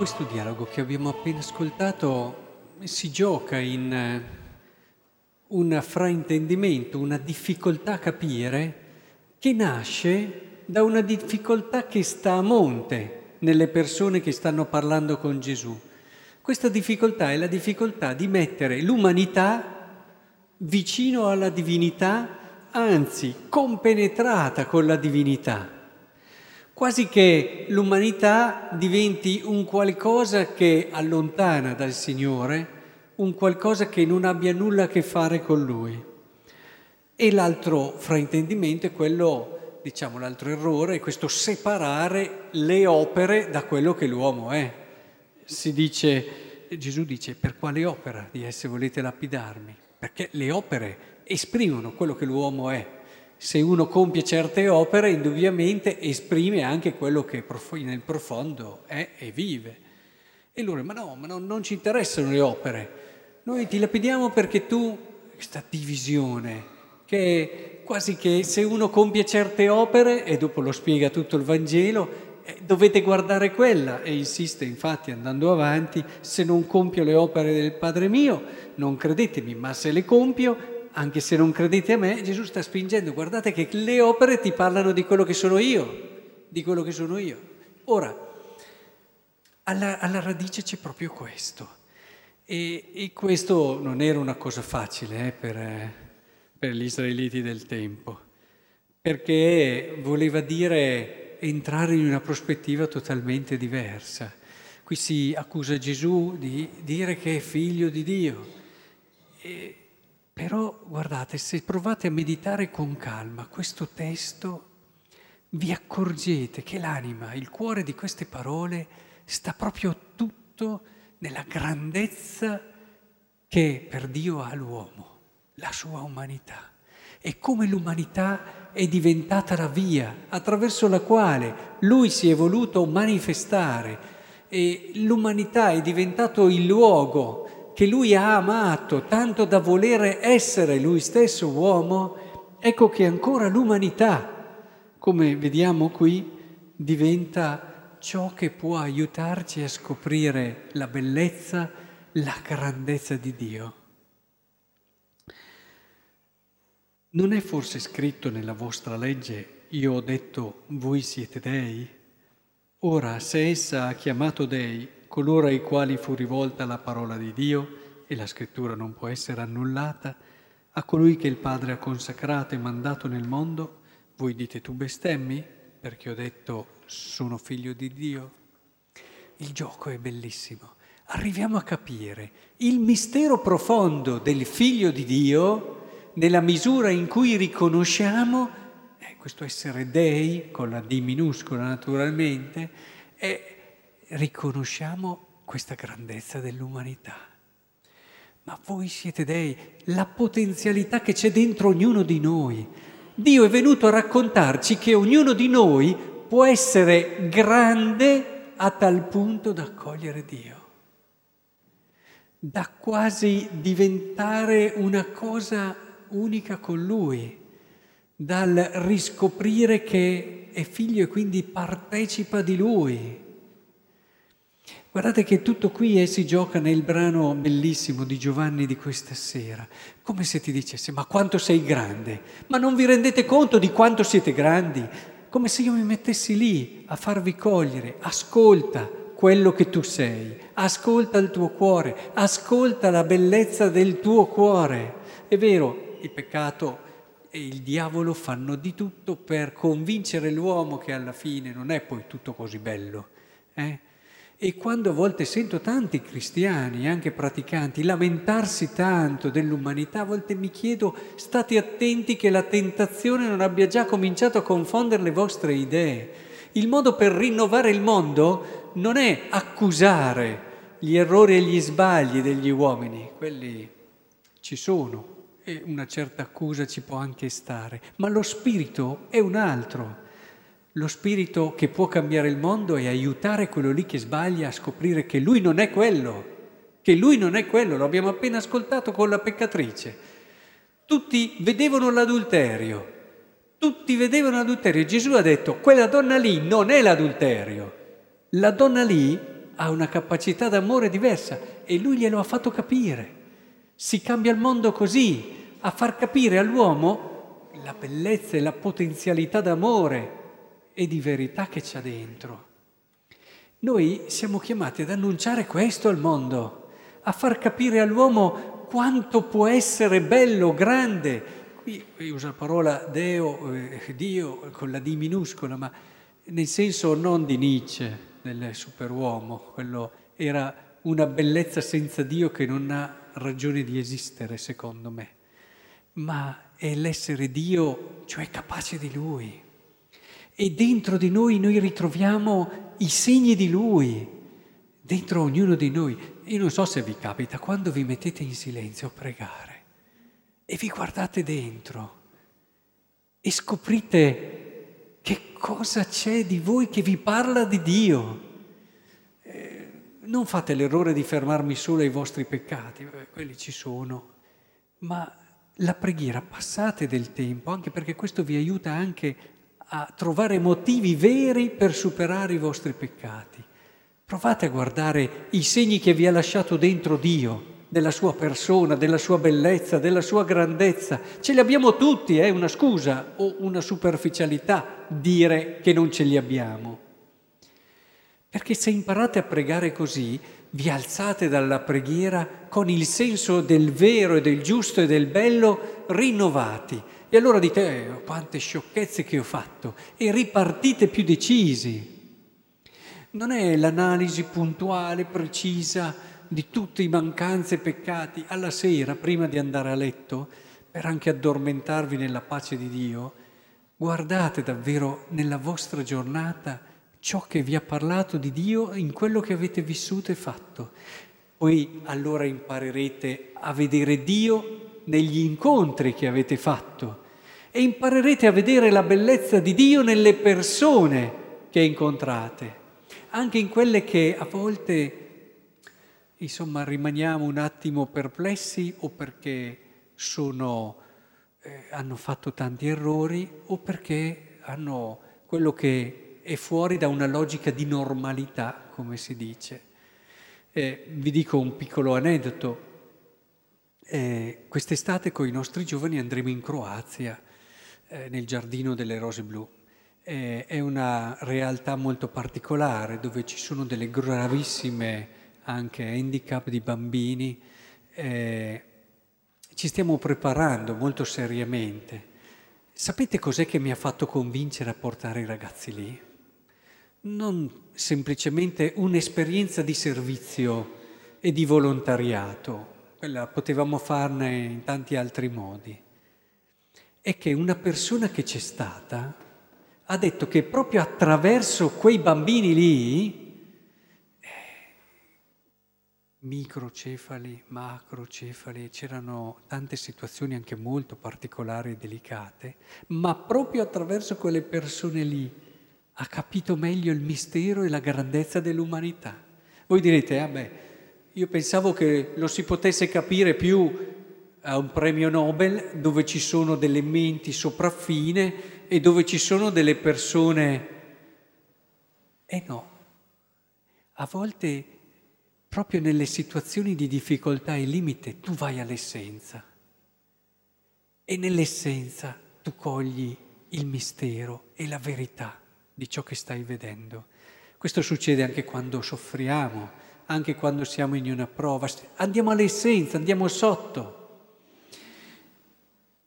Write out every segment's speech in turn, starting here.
questo dialogo che abbiamo appena ascoltato si gioca in eh, un fraintendimento, una difficoltà a capire che nasce da una difficoltà che sta a monte nelle persone che stanno parlando con Gesù. Questa difficoltà è la difficoltà di mettere l'umanità vicino alla divinità, anzi compenetrata con la divinità quasi che l'umanità diventi un qualcosa che allontana dal Signore, un qualcosa che non abbia nulla a che fare con Lui. E l'altro fraintendimento è quello, diciamo l'altro errore, è questo separare le opere da quello che l'uomo è. Si dice, Gesù dice, per quale opera di esse volete lapidarmi? Perché le opere esprimono quello che l'uomo è se uno compie certe opere, indubbiamente esprime anche quello che nel profondo è e vive. E loro, ma no, ma no, non ci interessano le opere. Noi ti lapidiamo perché tu, questa divisione, che quasi che se uno compie certe opere, e dopo lo spiega tutto il Vangelo, eh, dovete guardare quella. E insiste infatti andando avanti, se non compio le opere del Padre mio, non credetemi, ma se le compio, anche se non credete a me, Gesù sta spingendo, guardate che le opere ti parlano di quello che sono io, di quello che sono io. Ora, alla, alla radice c'è proprio questo. E, e, questo non era una cosa facile eh, per, per gli israeliti del tempo, perché voleva dire entrare in una prospettiva totalmente diversa. Qui si accusa Gesù di dire che è figlio di Dio. Però guardate, se provate a meditare con calma questo testo, vi accorgete che l'anima, il cuore di queste parole sta proprio tutto nella grandezza che per Dio ha l'uomo, la sua umanità. E come l'umanità è diventata la via attraverso la quale lui si è voluto manifestare e l'umanità è diventato il luogo che lui ha amato tanto da volere essere lui stesso uomo, ecco che ancora l'umanità, come vediamo qui, diventa ciò che può aiutarci a scoprire la bellezza, la grandezza di Dio. Non è forse scritto nella vostra legge, io ho detto, voi siete dei? Ora, se essa ha chiamato dei, coloro ai quali fu rivolta la parola di Dio, e la scrittura non può essere annullata, a colui che il Padre ha consacrato e mandato nel mondo, voi dite tu bestemmi perché ho detto sono figlio di Dio? Il gioco è bellissimo. Arriviamo a capire il mistero profondo del figlio di Dio nella misura in cui riconosciamo eh, questo essere dei, con la D minuscola naturalmente, e riconosciamo questa grandezza dell'umanità. Ma voi siete dei, la potenzialità che c'è dentro ognuno di noi. Dio è venuto a raccontarci che ognuno di noi può essere grande a tal punto da accogliere Dio, da quasi diventare una cosa unica con Lui, dal riscoprire che è figlio e quindi partecipa di Lui Guardate che tutto qui eh, si gioca nel brano bellissimo di Giovanni di questa sera, come se ti dicesse ma quanto sei grande, ma non vi rendete conto di quanto siete grandi, come se io mi mettessi lì a farvi cogliere, ascolta quello che tu sei, ascolta il tuo cuore, ascolta la bellezza del tuo cuore. È vero, il peccato e il diavolo fanno di tutto per convincere l'uomo che alla fine non è poi tutto così bello. Eh? E quando a volte sento tanti cristiani, anche praticanti, lamentarsi tanto dell'umanità, a volte mi chiedo, state attenti che la tentazione non abbia già cominciato a confondere le vostre idee. Il modo per rinnovare il mondo non è accusare gli errori e gli sbagli degli uomini, quelli ci sono e una certa accusa ci può anche stare, ma lo spirito è un altro. Lo spirito che può cambiare il mondo è aiutare quello lì che sbaglia a scoprire che lui non è quello, che lui non è quello, lo abbiamo appena ascoltato con la peccatrice. Tutti vedevano l'adulterio, tutti vedevano l'adulterio. Gesù ha detto, quella donna lì non è l'adulterio, la donna lì ha una capacità d'amore diversa e lui glielo ha fatto capire. Si cambia il mondo così, a far capire all'uomo la bellezza e la potenzialità d'amore e di verità che c'è dentro. Noi siamo chiamati ad annunciare questo al mondo, a far capire all'uomo quanto può essere bello, grande. Qui, usa la parola Deo, eh, Dio con la D minuscola, ma nel senso non di Nietzsche, del superuomo, quello era una bellezza senza Dio che non ha ragione di esistere, secondo me, ma è l'essere Dio, cioè capace di Lui. E dentro di noi noi ritroviamo i segni di Lui, dentro ognuno di noi. Io non so se vi capita, quando vi mettete in silenzio a pregare e vi guardate dentro e scoprite che cosa c'è di voi che vi parla di Dio. Eh, non fate l'errore di fermarmi solo ai vostri peccati, quelli ci sono, ma la preghiera passate del tempo, anche perché questo vi aiuta anche a trovare motivi veri per superare i vostri peccati. Provate a guardare i segni che vi ha lasciato dentro Dio, della sua persona, della sua bellezza, della sua grandezza. Ce li abbiamo tutti, è eh? una scusa o una superficialità dire che non ce li abbiamo. Perché se imparate a pregare così, vi alzate dalla preghiera con il senso del vero e del giusto e del bello rinnovati. E allora dite, eh, quante sciocchezze che ho fatto, e ripartite più decisi. Non è l'analisi puntuale, precisa di tutte i mancanze e peccati alla sera, prima di andare a letto, per anche addormentarvi nella pace di Dio. Guardate davvero nella vostra giornata ciò che vi ha parlato di Dio in quello che avete vissuto e fatto. Poi allora imparerete a vedere Dio negli incontri che avete fatto e imparerete a vedere la bellezza di Dio nelle persone che incontrate, anche in quelle che a volte, insomma, rimaniamo un attimo perplessi o perché sono, eh, hanno fatto tanti errori o perché hanno quello che è fuori da una logica di normalità, come si dice. Eh, vi dico un piccolo aneddoto. Eh, quest'estate con i nostri giovani andremo in Croazia, eh, nel giardino delle rose blu. è una realtà molto particolare dove ci sono delle gravissime anche handicap di bambini. Eh, ci stiamo preparando molto seriamente. Sapete cos'è che mi ha fatto convincere a portare i ragazzi lì? Non semplicemente un'esperienza di servizio e di volontariato, quella potevamo farne in tanti altri modi, è che una persona che c'è stata ha detto che proprio attraverso quei bambini lì, eh, microcefali, macrocefali, c'erano tante situazioni anche molto particolari e delicate, ma proprio attraverso quelle persone lì ha capito meglio il mistero e la grandezza dell'umanità. Voi direte, ah beh, io pensavo che lo si potesse capire più a un premio Nobel dove ci sono delle menti sopraffine e dove ci sono delle persone... Eh no, a volte proprio nelle situazioni di difficoltà e limite tu vai all'essenza. E nell'essenza tu cogli il mistero e la verità di ciò che stai vedendo. Questo succede anche quando soffriamo, anche quando siamo in una prova. Andiamo all'essenza, andiamo sotto.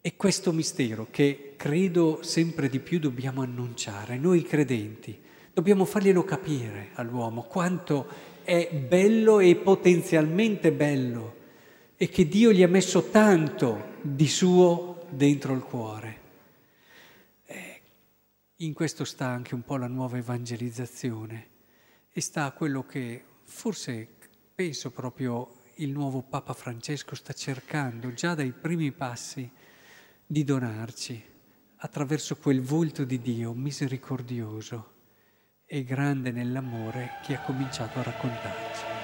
E questo mistero che credo sempre di più dobbiamo annunciare, noi credenti, dobbiamo farglielo capire all'uomo quanto è bello e potenzialmente bello e che Dio gli ha messo tanto di suo dentro il cuore. In questo sta anche un po' la nuova evangelizzazione e sta quello che forse penso proprio il nuovo Papa Francesco sta cercando già dai primi passi di donarci attraverso quel volto di Dio misericordioso e grande nell'amore che ha cominciato a raccontarci.